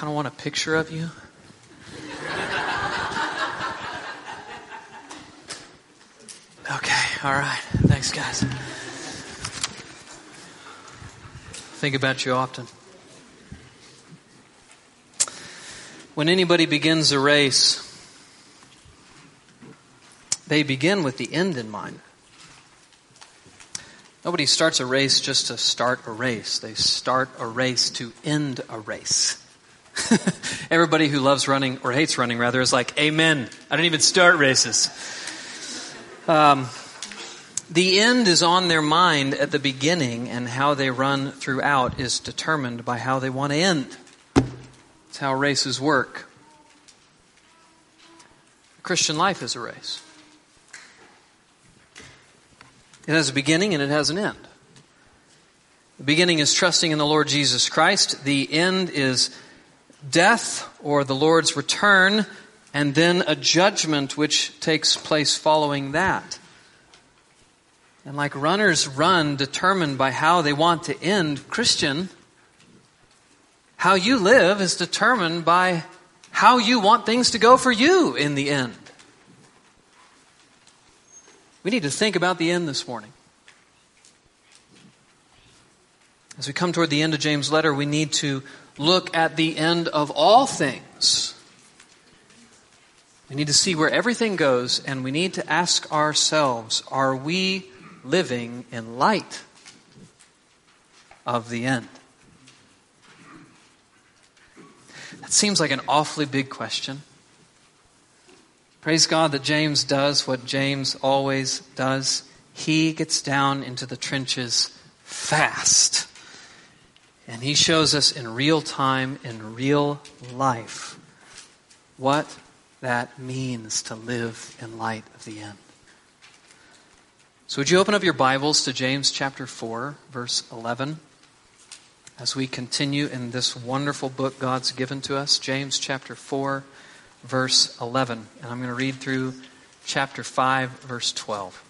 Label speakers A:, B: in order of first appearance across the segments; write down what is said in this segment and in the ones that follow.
A: kind of want a picture of you. Okay, all right. Thanks, guys. Think about you often. When anybody begins a race, they begin with the end in mind. Nobody starts a race just to start a race. They start a race to end a race. Everybody who loves running, or hates running rather, is like, Amen. I didn't even start races. Um, the end is on their mind at the beginning, and how they run throughout is determined by how they want to end. It's how races work. Christian life is a race. It has a beginning and it has an end. The beginning is trusting in the Lord Jesus Christ. The end is death or the Lord's return, and then a judgment which takes place following that. And like runners run determined by how they want to end, Christian, how you live is determined by how you want things to go for you in the end. We need to think about the end this morning. As we come toward the end of James' letter, we need to look at the end of all things. We need to see where everything goes, and we need to ask ourselves are we living in light of the end? That seems like an awfully big question. Praise God that James does what James always does. He gets down into the trenches fast. And he shows us in real time, in real life, what that means to live in light of the end. So, would you open up your Bibles to James chapter 4, verse 11, as we continue in this wonderful book God's given to us? James chapter 4, verse 11. And I'm going to read through chapter 5, verse 12.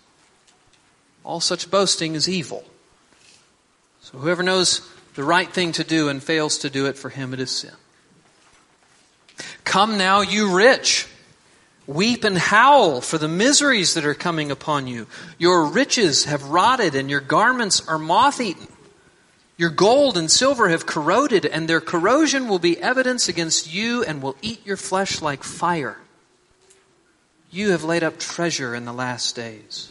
A: All such boasting is evil. So whoever knows the right thing to do and fails to do it, for him it is sin. Come now, you rich. Weep and howl for the miseries that are coming upon you. Your riches have rotted and your garments are moth eaten. Your gold and silver have corroded, and their corrosion will be evidence against you and will eat your flesh like fire. You have laid up treasure in the last days.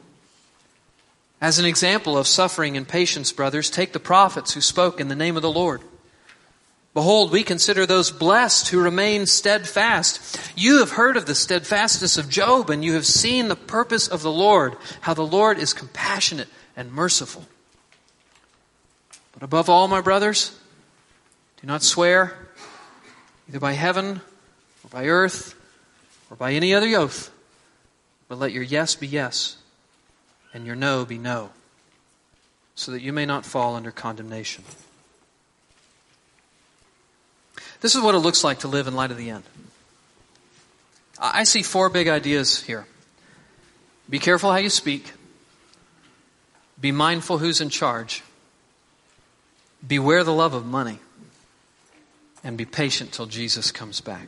A: As an example of suffering and patience, brothers, take the prophets who spoke in the name of the Lord. Behold, we consider those blessed who remain steadfast. You have heard of the steadfastness of Job, and you have seen the purpose of the Lord, how the Lord is compassionate and merciful. But above all, my brothers, do not swear, either by heaven, or by earth, or by any other oath, but let your yes be yes, and your no be no, so that you may not fall under condemnation. This is what it looks like to live in light of the end. I see four big ideas here. Be careful how you speak. Be mindful who's in charge. Beware the love of money. And be patient till Jesus comes back.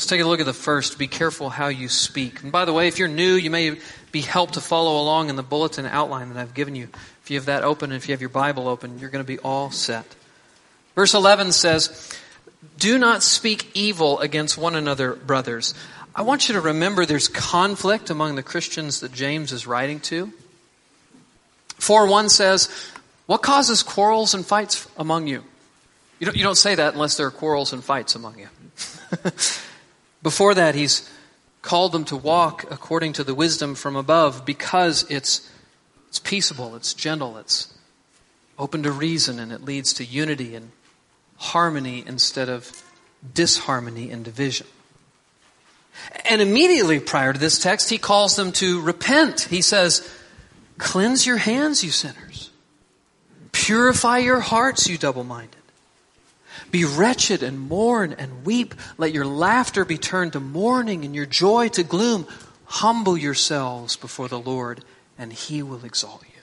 A: Let's take a look at the first. Be careful how you speak. And by the way, if you're new, you may be helped to follow along in the bulletin outline that I've given you. If you have that open and if you have your Bible open, you're going to be all set. Verse 11 says, Do not speak evil against one another, brothers. I want you to remember there's conflict among the Christians that James is writing to. 4 1 says, What causes quarrels and fights among you? You don't, you don't say that unless there are quarrels and fights among you. Before that, he's called them to walk according to the wisdom from above because it's, it's peaceable, it's gentle, it's open to reason, and it leads to unity and harmony instead of disharmony and division. And immediately prior to this text, he calls them to repent. He says, Cleanse your hands, you sinners. Purify your hearts, you double minded. Be wretched and mourn and weep. Let your laughter be turned to mourning and your joy to gloom. Humble yourselves before the Lord, and he will exalt you.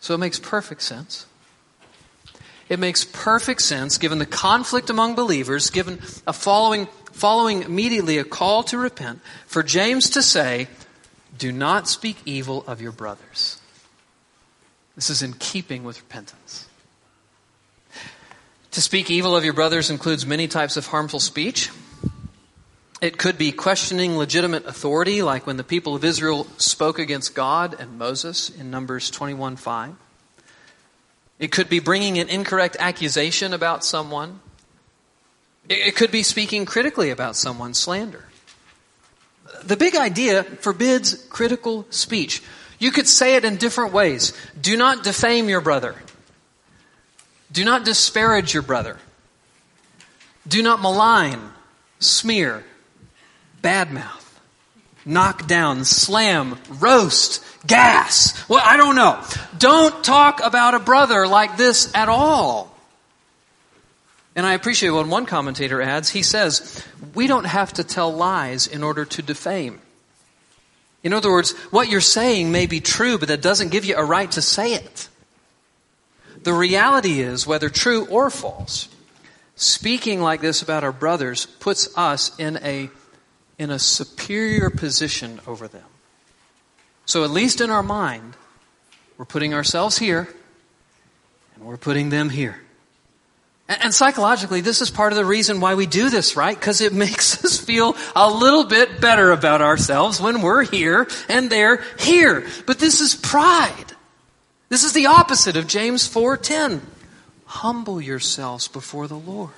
A: So it makes perfect sense it makes perfect sense, given the conflict among believers, given a following, following immediately a call to repent, for James to say, Do not speak evil of your brothers. This is in keeping with repentance. To speak evil of your brothers includes many types of harmful speech. It could be questioning legitimate authority, like when the people of Israel spoke against God and Moses in Numbers 21 5. It could be bringing an incorrect accusation about someone. It could be speaking critically about someone, slander. The big idea forbids critical speech. You could say it in different ways. Do not defame your brother. Do not disparage your brother. Do not malign, smear, badmouth, knock down, slam, roast, gas. Well, I don't know. Don't talk about a brother like this at all. And I appreciate what one commentator adds. He says, We don't have to tell lies in order to defame. In other words, what you're saying may be true, but that doesn't give you a right to say it. The reality is, whether true or false, speaking like this about our brothers puts us in a, in a superior position over them. So, at least in our mind, we're putting ourselves here and we're putting them here. And, and psychologically, this is part of the reason why we do this, right? Because it makes us feel a little bit better about ourselves when we're here and they're here. But this is pride. This is the opposite of James 4:10. Humble yourselves before the Lord.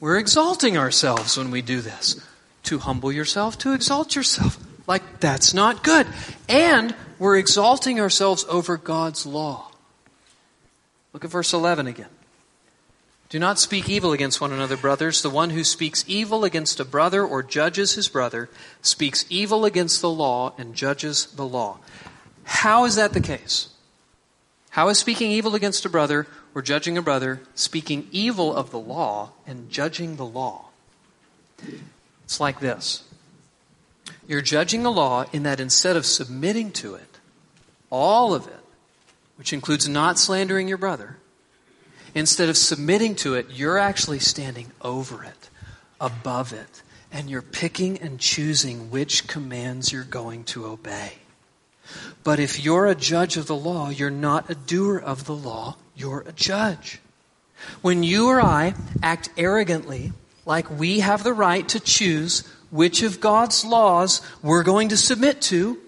A: We're exalting ourselves when we do this. To humble yourself, to exalt yourself. Like, that's not good. And we're exalting ourselves over God's law. Look at verse 11 again. Do not speak evil against one another, brothers. The one who speaks evil against a brother or judges his brother speaks evil against the law and judges the law. How is that the case? How is speaking evil against a brother or judging a brother speaking evil of the law and judging the law? It's like this you're judging the law in that instead of submitting to it, all of it, which includes not slandering your brother, instead of submitting to it, you're actually standing over it, above it, and you're picking and choosing which commands you're going to obey. But if you're a judge of the law, you're not a doer of the law, you're a judge. When you or I act arrogantly, like we have the right to choose which of God's laws we're going to submit to,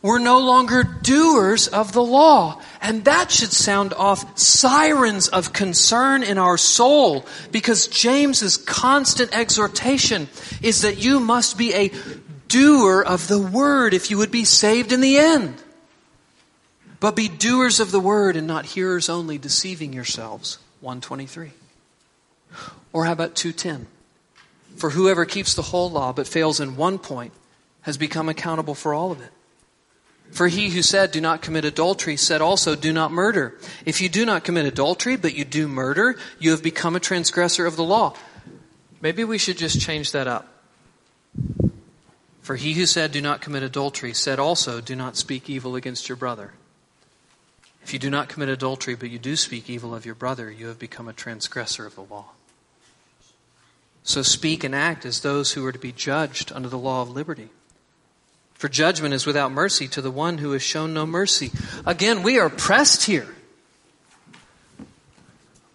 A: We're no longer doers of the law. And that should sound off sirens of concern in our soul because James's constant exhortation is that you must be a doer of the word if you would be saved in the end. But be doers of the word and not hearers only, deceiving yourselves. 123. Or how about 210? For whoever keeps the whole law but fails in one point has become accountable for all of it. For he who said, Do not commit adultery, said also, Do not murder. If you do not commit adultery, but you do murder, you have become a transgressor of the law. Maybe we should just change that up. For he who said, Do not commit adultery, said also, Do not speak evil against your brother. If you do not commit adultery, but you do speak evil of your brother, you have become a transgressor of the law. So speak and act as those who are to be judged under the law of liberty. For judgment is without mercy to the one who has shown no mercy. Again, we are pressed here.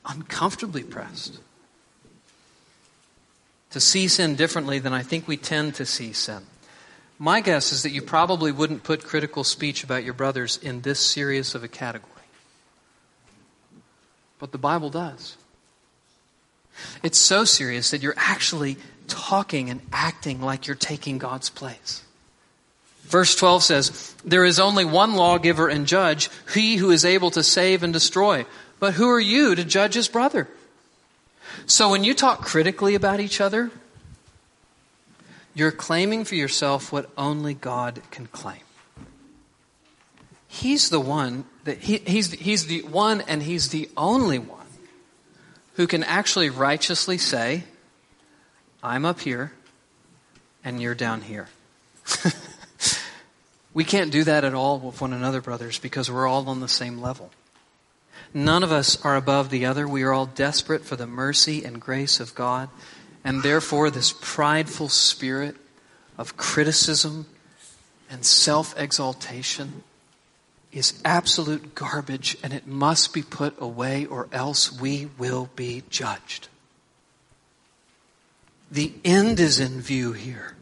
A: Uncomfortably pressed. To see sin differently than I think we tend to see sin. My guess is that you probably wouldn't put critical speech about your brothers in this serious of a category. But the Bible does. It's so serious that you're actually talking and acting like you're taking God's place. Verse 12 says, There is only one lawgiver and judge, he who is able to save and destroy. But who are you to judge his brother? So when you talk critically about each other, you're claiming for yourself what only God can claim. He's the one that he, he's, he's the one and he's the only one who can actually righteously say, I'm up here and you're down here. we can't do that at all with one another, brothers, because we're all on the same level. None of us are above the other. We are all desperate for the mercy and grace of God. And therefore, this prideful spirit of criticism and self exaltation is absolute garbage and it must be put away or else we will be judged. The end is in view here.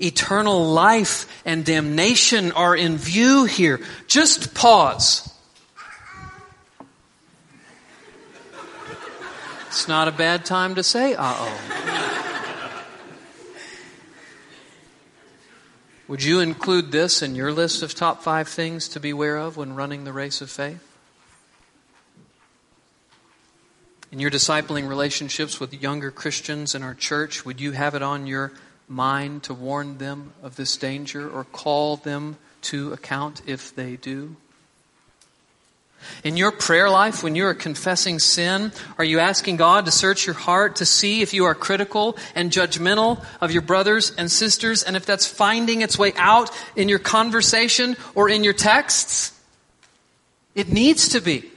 A: Eternal life and damnation are in view here. Just pause. It's not a bad time to say, uh oh. Would you include this in your list of top five things to beware of when running the race of faith? In your discipling relationships with younger Christians in our church, would you have it on your mind to warn them of this danger or call them to account if they do? In your prayer life, when you are confessing sin, are you asking God to search your heart to see if you are critical and judgmental of your brothers and sisters and if that's finding its way out in your conversation or in your texts? It needs to be.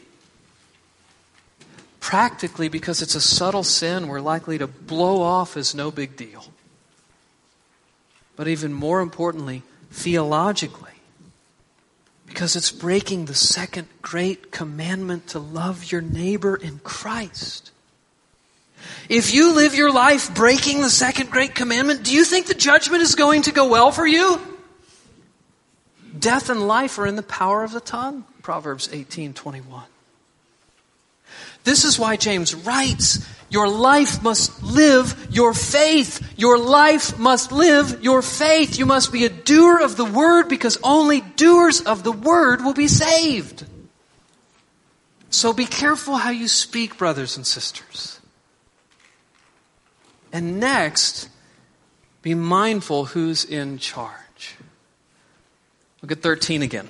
A: Practically, because it's a subtle sin, we're likely to blow off as no big deal. But even more importantly, theologically, because it's breaking the second great commandment to love your neighbor in Christ. If you live your life breaking the second great commandment, do you think the judgment is going to go well for you? Death and life are in the power of the tongue. Proverbs 18 21. This is why James writes, Your life must live your faith. Your life must live your faith. You must be a doer of the word because only doers of the word will be saved. So be careful how you speak, brothers and sisters. And next, be mindful who's in charge. Look at 13 again.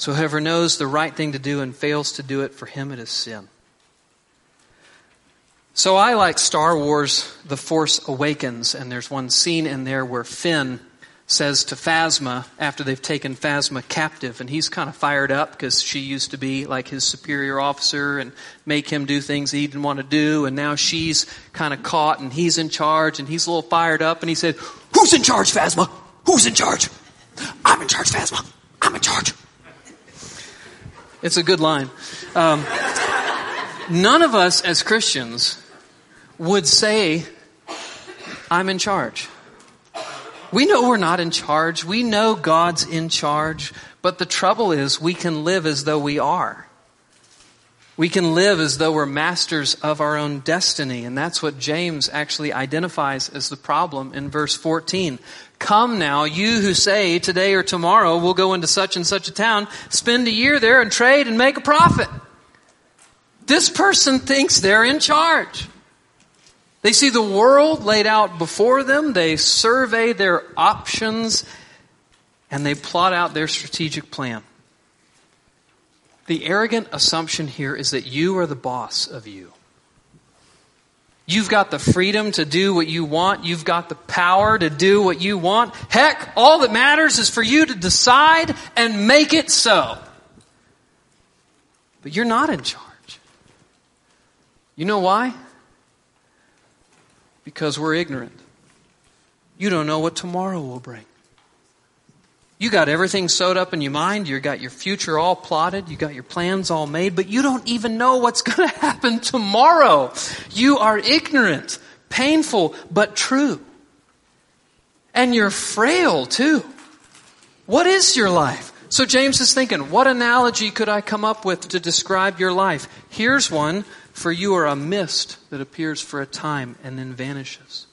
A: So whoever knows the right thing to do and fails to do it, for him it is sin. So I like Star Wars The Force Awakens, and there's one scene in there where Finn says to Phasma after they've taken Phasma captive, and he's kind of fired up because she used to be like his superior officer and make him do things he didn't want to do, and now she's kind of caught and he's in charge and he's a little fired up, and he said, Who's in charge, Phasma? Who's in charge? I'm in charge, Phasma. I'm in charge. It's a good line. Um, none of us as Christians would say, I'm in charge. We know we're not in charge. We know God's in charge. But the trouble is, we can live as though we are. We can live as though we're masters of our own destiny. And that's what James actually identifies as the problem in verse 14. Come now, you who say today or tomorrow we'll go into such and such a town, spend a year there and trade and make a profit. This person thinks they're in charge. They see the world laid out before them, they survey their options, and they plot out their strategic plan. The arrogant assumption here is that you are the boss of you. You've got the freedom to do what you want. You've got the power to do what you want. Heck, all that matters is for you to decide and make it so. But you're not in charge. You know why? because we're ignorant. You don't know what tomorrow will bring. You got everything sewed up in your mind. You got your future all plotted. You got your plans all made, but you don't even know what's going to happen tomorrow. You are ignorant, painful, but true. And you're frail too. What is your life? So James is thinking, what analogy could I come up with to describe your life? Here's one for you are a mist that appears for a time and then vanishes.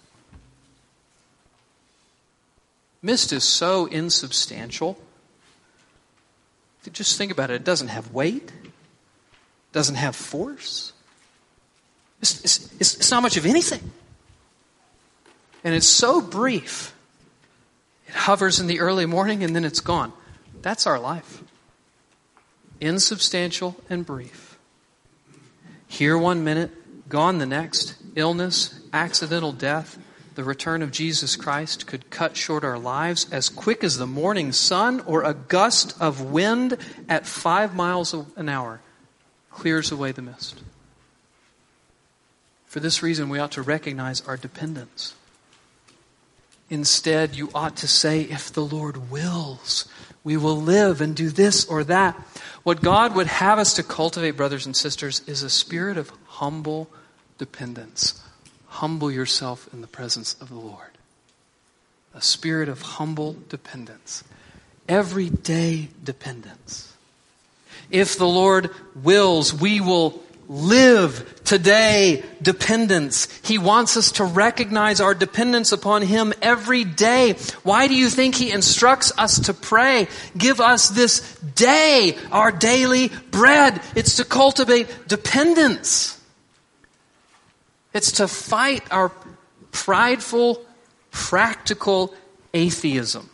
A: Mist is so insubstantial. Just think about it. It doesn't have weight, doesn't have force. It's, it's, it's, not much of anything. And it's so brief. It hovers in the early morning and then it's gone. That's our life. Insubstantial and brief. Here one minute, gone the next. Illness, accidental death, the return of Jesus Christ could cut short our lives as quick as the morning sun or a gust of wind at five miles an hour clears away the mist. For this reason, we ought to recognize our dependence. Instead, you ought to say, if the Lord wills, we will live and do this or that. What God would have us to cultivate, brothers and sisters, is a spirit of humble dependence. Humble yourself in the presence of the Lord. A spirit of humble dependence. Everyday dependence. If the Lord wills, we will live today dependence. He wants us to recognize our dependence upon Him every day. Why do you think He instructs us to pray? Give us this day our daily bread. It's to cultivate dependence. It's to fight our prideful, practical atheism.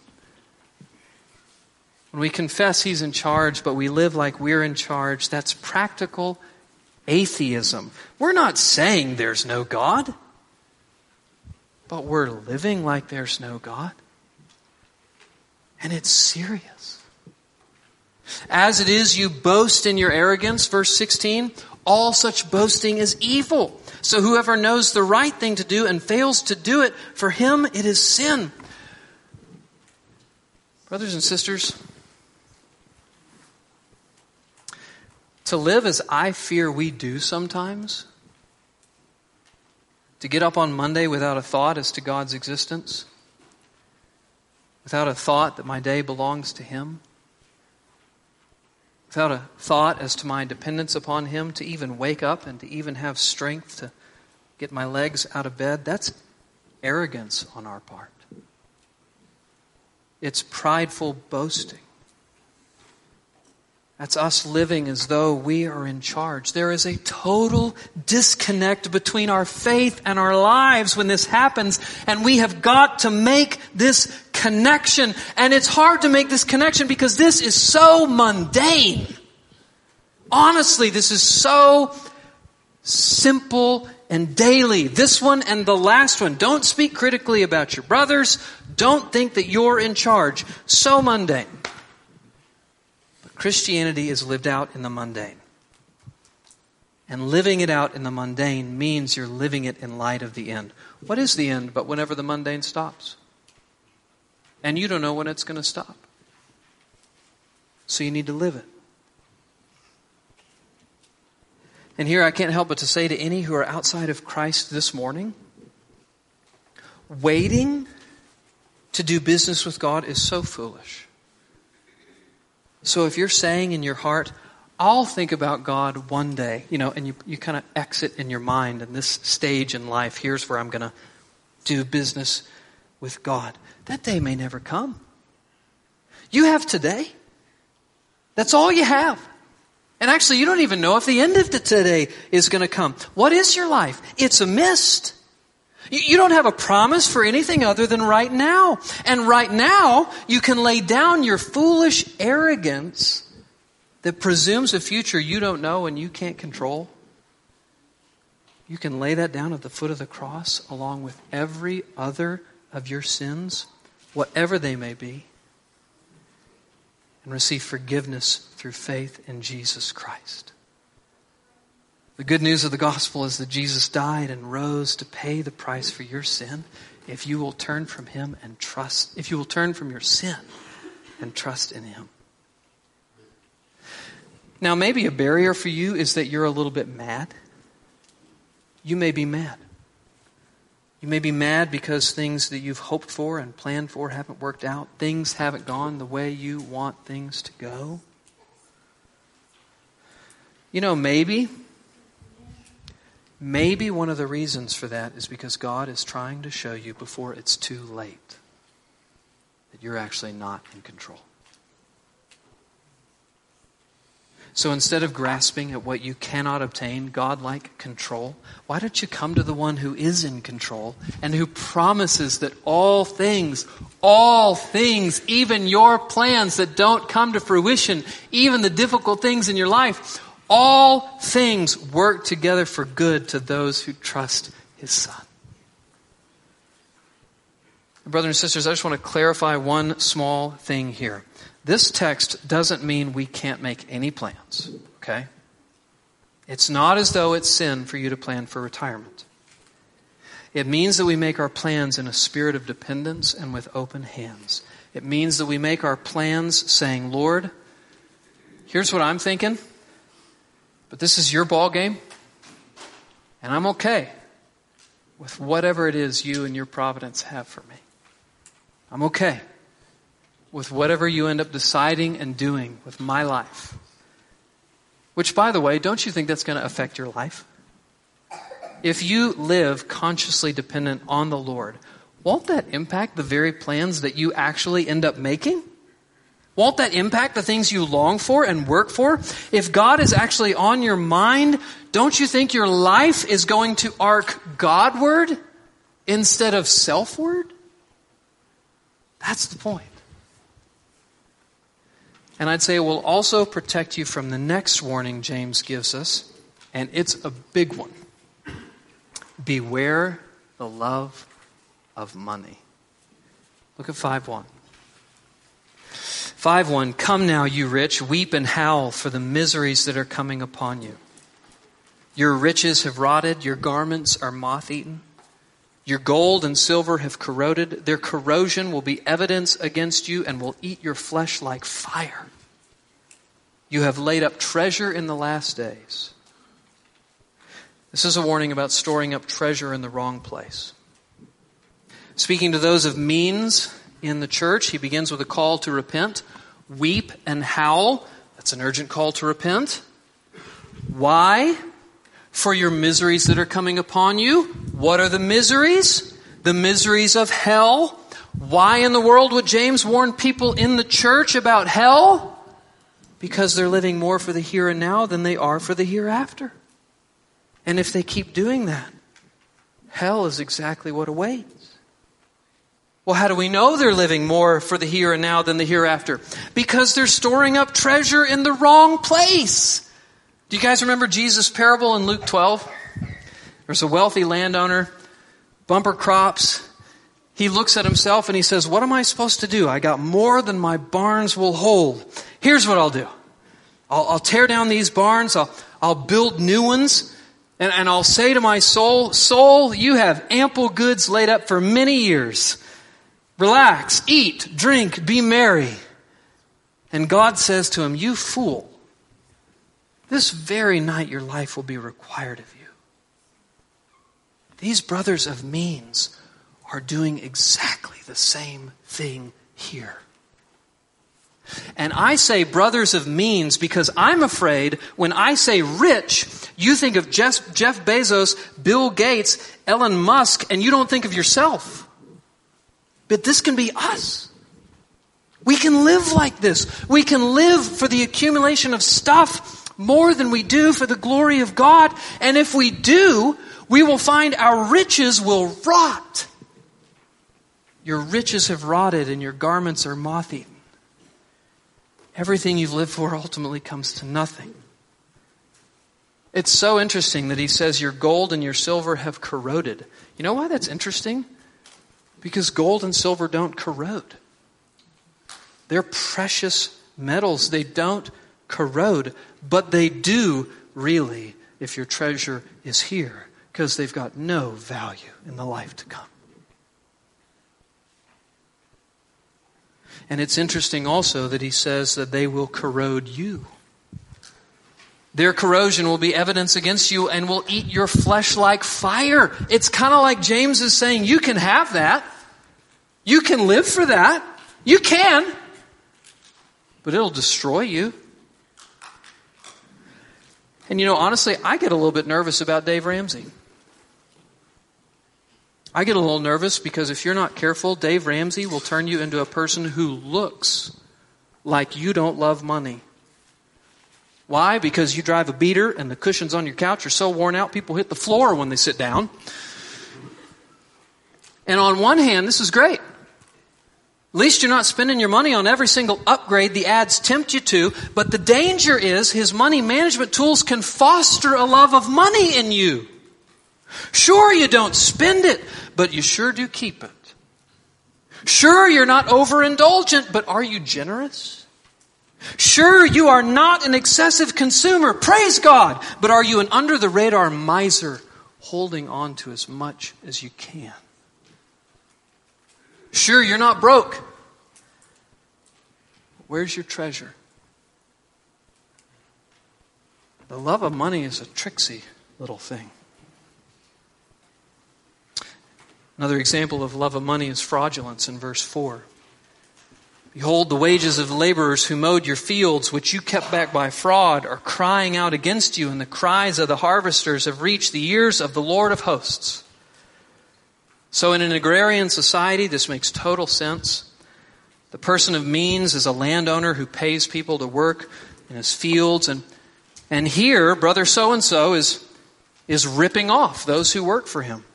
A: When we confess He's in charge, but we live like we're in charge, that's practical atheism. We're not saying there's no God, but we're living like there's no God. And it's serious. As it is, you boast in your arrogance, verse 16. All such boasting is evil. So whoever knows the right thing to do and fails to do it, for him it is sin. Brothers and sisters, To live as I fear we do sometimes, to get up on Monday without a thought as to God's existence, without a thought that my day belongs to Him, without a thought as to my dependence upon Him, to even wake up and to even have strength to get my legs out of bed, that's arrogance on our part. It's prideful boasting. That's us living as though we are in charge. There is a total disconnect between our faith and our lives when this happens, and we have got to make this connection. And it's hard to make this connection because this is so mundane. Honestly, this is so simple and daily. This one and the last one. Don't speak critically about your brothers. Don't think that you're in charge. So mundane. But Christianity is lived out in the mundane. And living it out in the mundane means you're living it in light of the end. What is the end but whenever the mundane stops? And you don't know when it's going to stop. So you need to live it. And here I can't help but to say to any who are outside of Christ this morning, waiting to do business with God is so foolish. So if you're saying in your heart, I'll think about God one day, you know, and you, you kind of exit in your mind in this stage in life, here's where I'm going to do business with God. That day may never come. You have today. That's all you have. And actually, you don't even know if the end of the today is going to come. What is your life? It's a mist. You don't have a promise for anything other than right now. And right now, you can lay down your foolish arrogance that presumes a future you don't know and you can't control. You can lay that down at the foot of the cross along with every other of your sins, whatever they may be and receive forgiveness through faith in Jesus Christ. The good news of the gospel is that Jesus died and rose to pay the price for your sin if you will turn from him and trust, if you will turn from your sin and trust in him. Now, maybe a barrier for you is that you're a little bit mad. You may be mad. You may be mad because things that you've hoped for and planned for haven't worked out. Things haven't gone the way you want things to go. You know, maybe, maybe one of the reasons for that is because God is trying to show you before it's too late that you're actually not in control. So instead of grasping at what you cannot obtain, God-like control, why don't you come to the one who is in control and who promises that all things, all things, even your plans that don't come to fruition, even the difficult things in your life, all things work together for good to those who trust his son. Brothers and sisters, I just want to clarify one small thing here. This text doesn't mean we can't make any plans, okay? It's not as though it's sin for you to plan for retirement. It means that we make our plans in a spirit of dependence and with open hands. It means that we make our plans saying, Lord, here's what I'm thinking, but this is your ball game, and I'm okay with whatever it is you and your providence have for me. I'm okay with whatever you end up deciding and doing with my life. Which, by the way, don't you think that's going to affect your life? If you live consciously dependent on the Lord, won't that impact the very plans that you actually end up making? Won't that impact the things you long for and work for? If God is actually on your mind, don't you think your life is going to arc Godward instead of selfward? That's the point. And I'd say it will also protect you from the next warning James gives us, and it's a big one. Beware the love of money. Look at 5 1. 5 1 Come now, you rich, weep and howl for the miseries that are coming upon you. Your riches have rotted, your garments are moth eaten. Your gold and silver have corroded. Their corrosion will be evidence against you and will eat your flesh like fire. You have laid up treasure in the last days. This is a warning about storing up treasure in the wrong place. Speaking to those of means in the church, he begins with a call to repent. Weep and howl. That's an urgent call to repent. Why? For your miseries that are coming upon you. What are the miseries? The miseries of hell. Why in the world would James warn people in the church about hell? Because they're living more for the here and now than they are for the hereafter. And if they keep doing that, hell is exactly what awaits. Well, how do we know they're living more for the here and now than the hereafter? Because they're storing up treasure in the wrong place. Do you guys remember Jesus' parable in Luke 12? There's a wealthy landowner, bumper crops. He looks at himself and he says, What am I supposed to do? I got more than my barns will hold. Here's what I'll do I'll, I'll tear down these barns, I'll, I'll build new ones, and, and I'll say to my soul, Soul, you have ample goods laid up for many years. Relax, eat, drink, be merry. And God says to him, You fool, this very night your life will be required of you. These brothers of means are doing exactly the same thing here. And I say brothers of means because I'm afraid when I say rich, you think of Jeff, Jeff Bezos, Bill Gates, Elon Musk, and you don't think of yourself. But this can be us. We can live like this. We can live for the accumulation of stuff more than we do for the glory of God. And if we do, we will find our riches will rot. Your riches have rotted and your garments are moth eaten. Everything you've lived for ultimately comes to nothing. It's so interesting that he says your gold and your silver have corroded. You know why that's interesting? Because gold and silver don't corrode. They're precious metals. They don't corrode, but they do really if your treasure is here because they've got no value in the life to come. And it's interesting also that he says that they will corrode you. Their corrosion will be evidence against you and will eat your flesh like fire. It's kind of like James is saying, you can have that. You can live for that. You can. But it'll destroy you. And you know, honestly, I get a little bit nervous about Dave Ramsey. I get a little nervous because if you're not careful, Dave Ramsey will turn you into a person who looks like you don't love money. Why? Because you drive a beater and the cushions on your couch are so worn out, people hit the floor when they sit down. And on one hand, this is great. At least you're not spending your money on every single upgrade the ads tempt you to, but the danger is his money management tools can foster a love of money in you. Sure, you don't spend it, but you sure do keep it. Sure, you're not overindulgent, but are you generous? Sure, you are not an excessive consumer. Praise God. But are you an under the radar miser holding on to as much as you can? Sure, you're not broke. Where's your treasure? The love of money is a tricksy little thing. Another example of love of money is fraudulence in verse 4. Behold, the wages of laborers who mowed your fields, which you kept back by fraud, are crying out against you, and the cries of the harvesters have reached the ears of the Lord of hosts. So, in an agrarian society, this makes total sense. The person of means is a landowner who pays people to work in his fields, and, and here, brother so and so is, is ripping off those who work for him.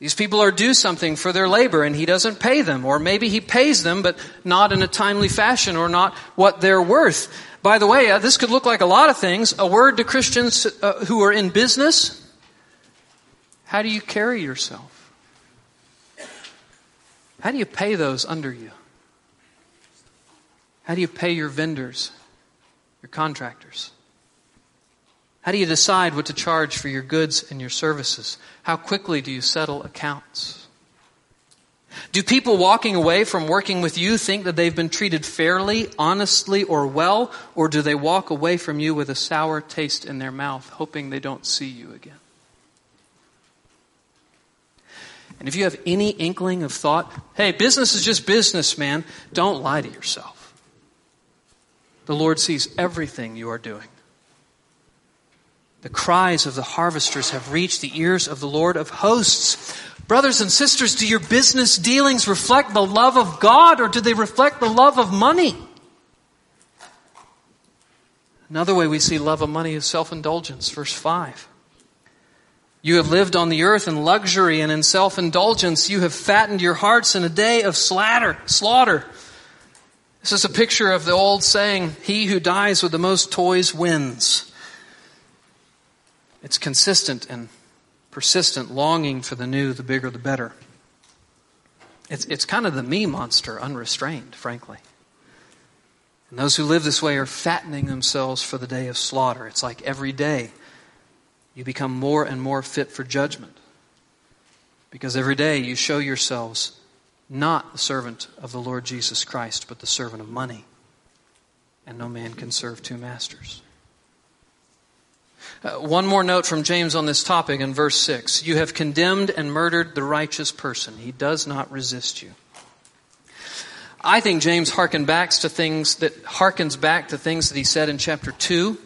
A: These people are due something for their labor and he doesn't pay them. Or maybe he pays them, but not in a timely fashion or not what they're worth. By the way, uh, this could look like a lot of things. A word to Christians uh, who are in business. How do you carry yourself? How do you pay those under you? How do you pay your vendors, your contractors? How do you decide what to charge for your goods and your services? How quickly do you settle accounts? Do people walking away from working with you think that they've been treated fairly, honestly, or well? Or do they walk away from you with a sour taste in their mouth, hoping they don't see you again? And if you have any inkling of thought, hey, business is just business, man, don't lie to yourself. The Lord sees everything you are doing. The cries of the harvesters have reached the ears of the Lord of hosts. Brothers and sisters, do your business dealings reflect the love of God or do they reflect the love of money? Another way we see love of money is self indulgence. Verse 5. You have lived on the earth in luxury and in self indulgence. You have fattened your hearts in a day of slaughter. slaughter. This is a picture of the old saying, He who dies with the most toys wins. It's consistent and persistent longing for the new, the bigger, the better. It's, it's kind of the me monster, unrestrained, frankly. And those who live this way are fattening themselves for the day of slaughter. It's like every day you become more and more fit for judgment. Because every day you show yourselves not the servant of the Lord Jesus Christ, but the servant of money. And no man can serve two masters. Uh, one more note from James on this topic in verse 6. You have condemned and murdered the righteous person. He does not resist you. I think James harken back to things that harkens back to things that he said in chapter 2,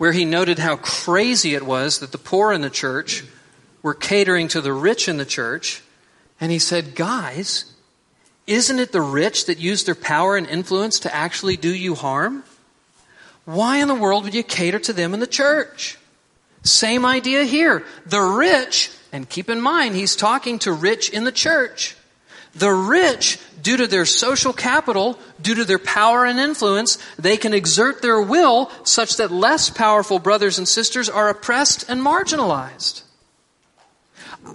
A: where he noted how crazy it was that the poor in the church were catering to the rich in the church. And he said, Guys, isn't it the rich that use their power and influence to actually do you harm? Why in the world would you cater to them in the church? Same idea here. The rich, and keep in mind, he's talking to rich in the church. The rich, due to their social capital, due to their power and influence, they can exert their will such that less powerful brothers and sisters are oppressed and marginalized.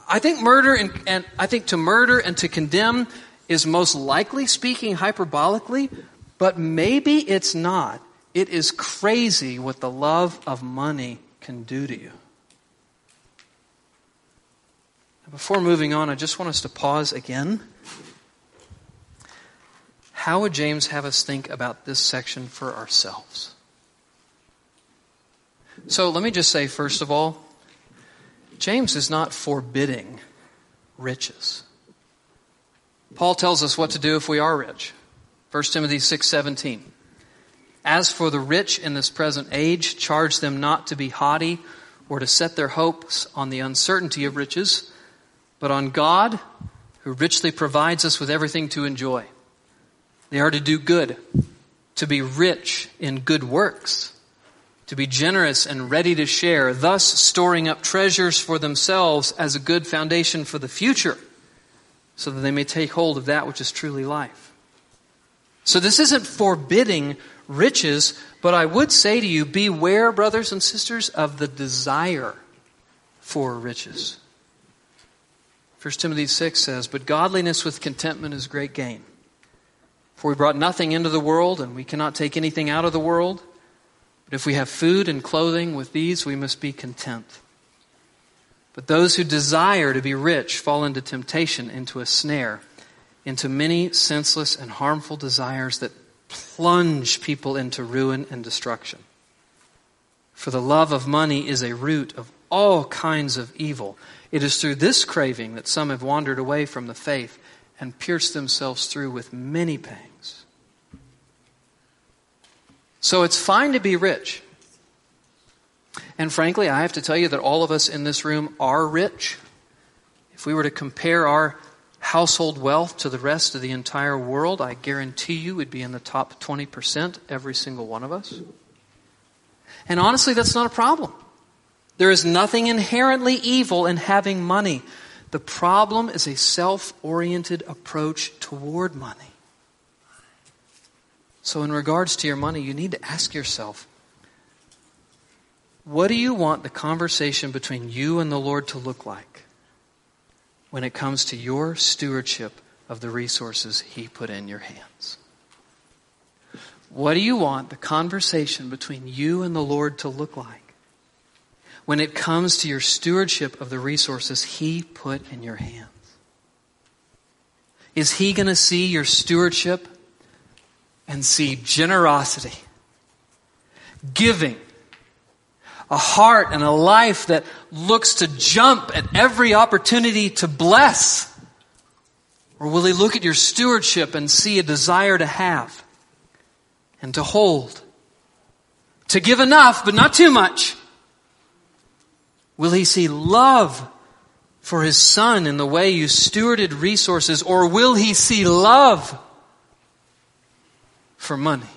A: I think murder and, and I think to murder and to condemn is most likely speaking hyperbolically, but maybe it's not. It is crazy what the love of money can do to you. Before moving on, I just want us to pause again. How would James have us think about this section for ourselves? So let me just say, first of all, James is not forbidding riches. Paul tells us what to do if we are rich. 1 Timothy 6:17. As for the rich in this present age, charge them not to be haughty or to set their hopes on the uncertainty of riches, but on God, who richly provides us with everything to enjoy. They are to do good, to be rich in good works, to be generous and ready to share, thus storing up treasures for themselves as a good foundation for the future, so that they may take hold of that which is truly life. So this isn't forbidding riches, but I would say to you, beware, brothers and sisters, of the desire for riches. 1 Timothy 6 says, But godliness with contentment is great gain. For we brought nothing into the world, and we cannot take anything out of the world. But if we have food and clothing, with these we must be content. But those who desire to be rich fall into temptation, into a snare, into many senseless and harmful desires that plunge people into ruin and destruction. For the love of money is a root of all kinds of evil. It is through this craving that some have wandered away from the faith and pierced themselves through with many pangs. So it's fine to be rich. And frankly, I have to tell you that all of us in this room are rich. If we were to compare our household wealth to the rest of the entire world, I guarantee you we'd be in the top 20%, every single one of us. And honestly, that's not a problem. There is nothing inherently evil in having money. The problem is a self oriented approach toward money. So, in regards to your money, you need to ask yourself what do you want the conversation between you and the Lord to look like? when it comes to your stewardship of the resources He put in your hands? What do you want the conversation between you and the Lord to look like when it comes to your stewardship of the resources He put in your hands? Is He going to see your stewardship and see generosity, giving, a heart and a life that looks to jump at every opportunity to bless? Or will he look at your stewardship and see a desire to have and to hold? To give enough, but not too much? Will he see love for his son in the way you stewarded resources, or will he see love for money?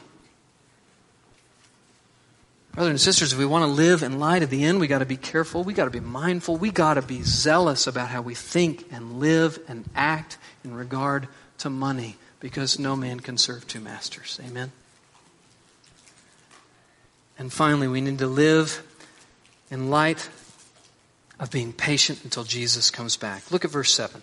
A: Brothers and sisters, if we want to live in light of the end, we got to be careful. We got to be mindful. We got to be zealous about how we think and live and act in regard to money because no man can serve two masters. Amen. And finally, we need to live in light of being patient until Jesus comes back. Look at verse 7.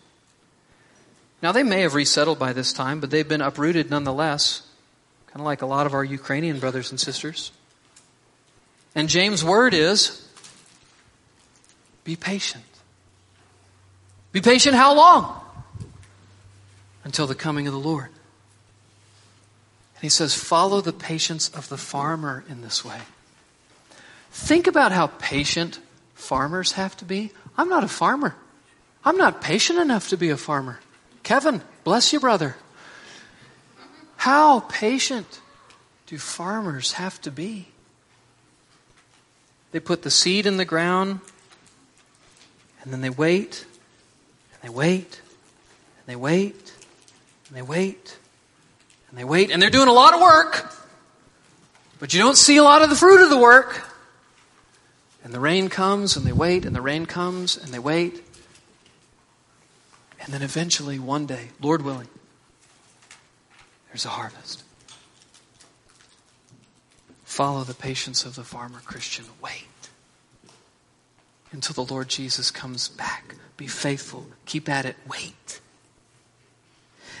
A: Now, they may have resettled by this time, but they've been uprooted nonetheless, kind of like a lot of our Ukrainian brothers and sisters. And James' word is be patient. Be patient how long? Until the coming of the Lord. And he says, follow the patience of the farmer in this way. Think about how patient farmers have to be. I'm not a farmer. I'm not patient enough to be a farmer. Kevin, bless you, brother. How patient do farmers have to be? They put the seed in the ground, and then they wait, and they wait, and they wait, and they wait, and they wait, and they're doing a lot of work, but you don't see a lot of the fruit of the work. And the rain comes, and they wait, and the rain comes, and they wait. And then eventually, one day, Lord willing, there's a harvest. Follow the patience of the farmer Christian. Wait until the Lord Jesus comes back. Be faithful. Keep at it. Wait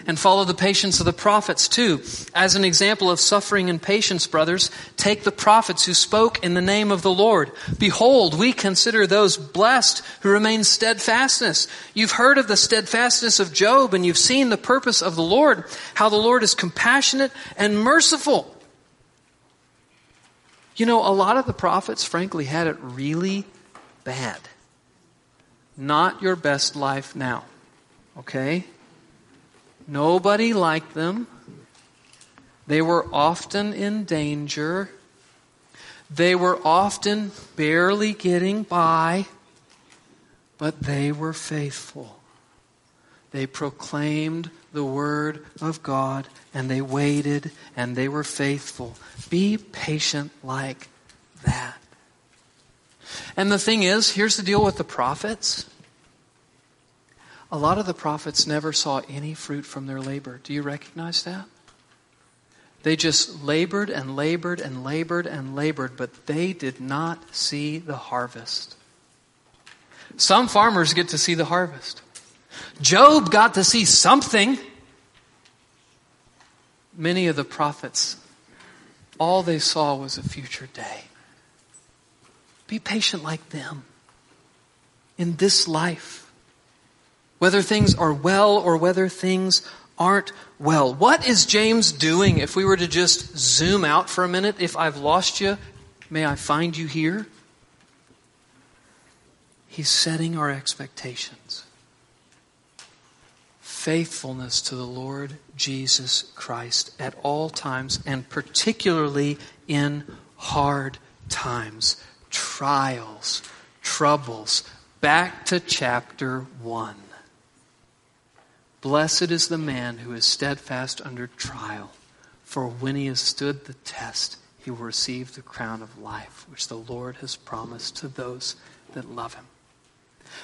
A: and follow the patience of the prophets too. As an example of suffering and patience, brothers, take the prophets who spoke in the name of the Lord. Behold, we consider those blessed who remain steadfastness. You've heard of the steadfastness of Job and you've seen the purpose of the Lord, how the Lord is compassionate and merciful. You know, a lot of the prophets, frankly, had it really bad. Not your best life now. Okay? Nobody liked them. They were often in danger. They were often barely getting by, but they were faithful. They proclaimed the word of God and they waited and they were faithful. Be patient like that. And the thing is, here's the deal with the prophets a lot of the prophets never saw any fruit from their labor. Do you recognize that? They just labored and labored and labored and labored, but they did not see the harvest. Some farmers get to see the harvest. Job got to see something. Many of the prophets, all they saw was a future day. Be patient like them in this life whether things are well or whether things aren't well. What is James doing if we were to just zoom out for a minute? If I've lost you, may I find you here? He's setting our expectations. Faithfulness to the Lord Jesus Christ at all times, and particularly in hard times, trials, troubles. Back to chapter 1. Blessed is the man who is steadfast under trial, for when he has stood the test, he will receive the crown of life, which the Lord has promised to those that love him.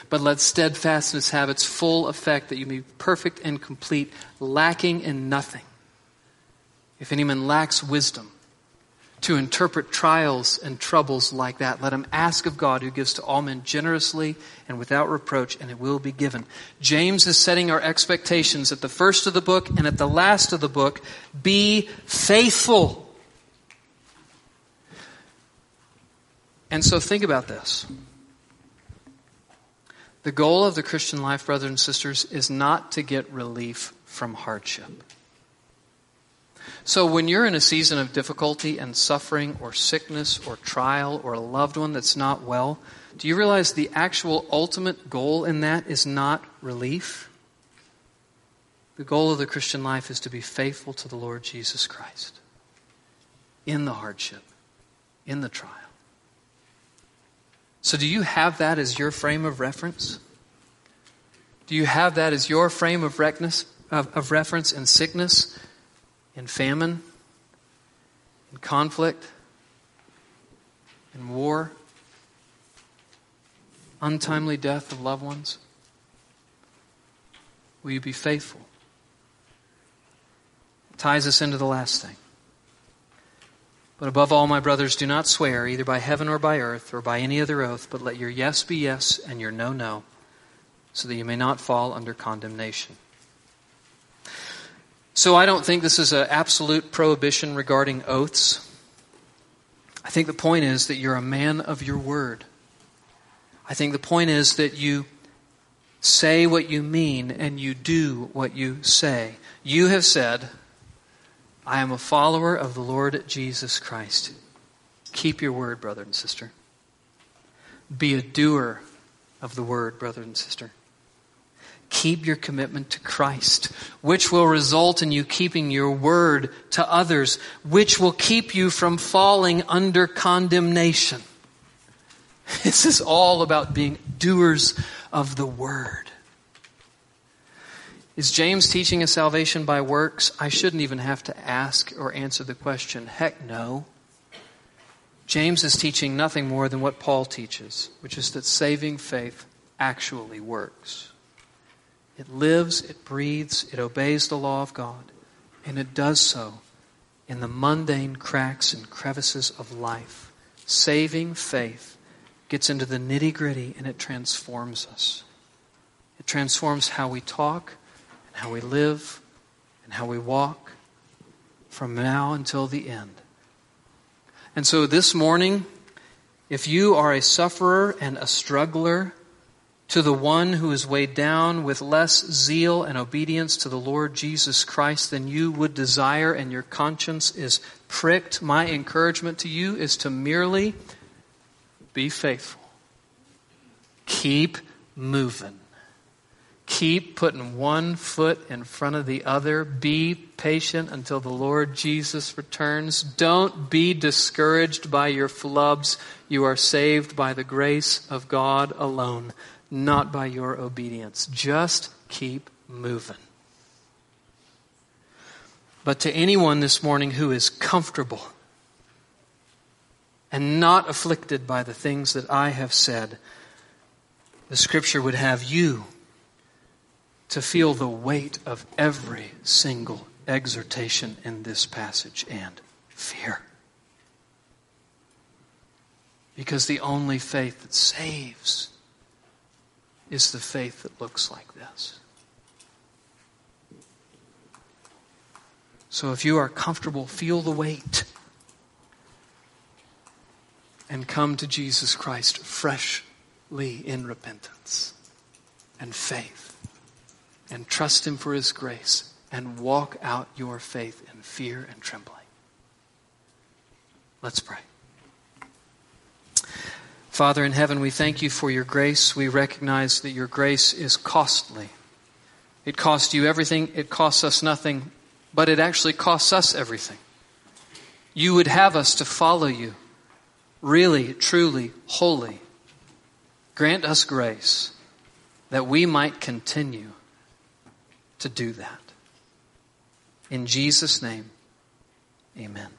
A: But let steadfastness have its full effect, that you may be perfect and complete, lacking in nothing. If any man lacks wisdom, to interpret trials and troubles like that. Let him ask of God, who gives to all men generously and without reproach, and it will be given. James is setting our expectations at the first of the book and at the last of the book. Be faithful. And so think about this. The goal of the Christian life, brothers and sisters, is not to get relief from hardship. So when you're in a season of difficulty and suffering or sickness or trial or a loved one that's not well, do you realize the actual ultimate goal in that is not relief? The goal of the Christian life is to be faithful to the Lord Jesus Christ in the hardship, in the trial. So, do you have that as your frame of reference? Do you have that as your frame of, of, of reference in sickness, in famine, in conflict, in war, untimely death of loved ones? Will you be faithful? It ties us into the last thing. But above all, my brothers, do not swear either by heaven or by earth or by any other oath, but let your yes be yes and your no, no, so that you may not fall under condemnation. So I don't think this is an absolute prohibition regarding oaths. I think the point is that you're a man of your word. I think the point is that you say what you mean and you do what you say. You have said, I am a follower of the Lord Jesus Christ. Keep your word, brother and sister. Be a doer of the word, brother and sister. Keep your commitment to Christ, which will result in you keeping your word to others, which will keep you from falling under condemnation. This is all about being doers of the word. Is James teaching us salvation by works? I shouldn't even have to ask or answer the question. Heck no. James is teaching nothing more than what Paul teaches, which is that saving faith actually works. It lives, it breathes, it obeys the law of God, and it does so in the mundane cracks and crevices of life. Saving faith gets into the nitty gritty and it transforms us. It transforms how we talk, and how we live, and how we walk from now until the end. And so this morning, if you are a sufferer and a struggler, to the one who is weighed down with less zeal and obedience to the Lord Jesus Christ than you would desire, and your conscience is pricked, my encouragement to you is to merely be faithful. Keep moving. Keep putting one foot in front of the other. Be patient until the Lord Jesus returns. Don't be discouraged by your flubs. You are saved by the grace of God alone, not by your obedience. Just keep moving. But to anyone this morning who is comfortable and not afflicted by the things that I have said, the scripture would have you to feel the weight of every single exhortation in this passage and fear. Because the only faith that saves is the faith that looks like this. So if you are comfortable, feel the weight and come to Jesus Christ freshly in repentance and faith and trust Him for His grace and walk out your faith in fear and trembling. Let's pray. Father in heaven, we thank you for your grace. We recognize that your grace is costly. It cost you everything, it costs us nothing, but it actually costs us everything. You would have us to follow you, really, truly, wholly. Grant us grace that we might continue to do that. In Jesus' name, amen.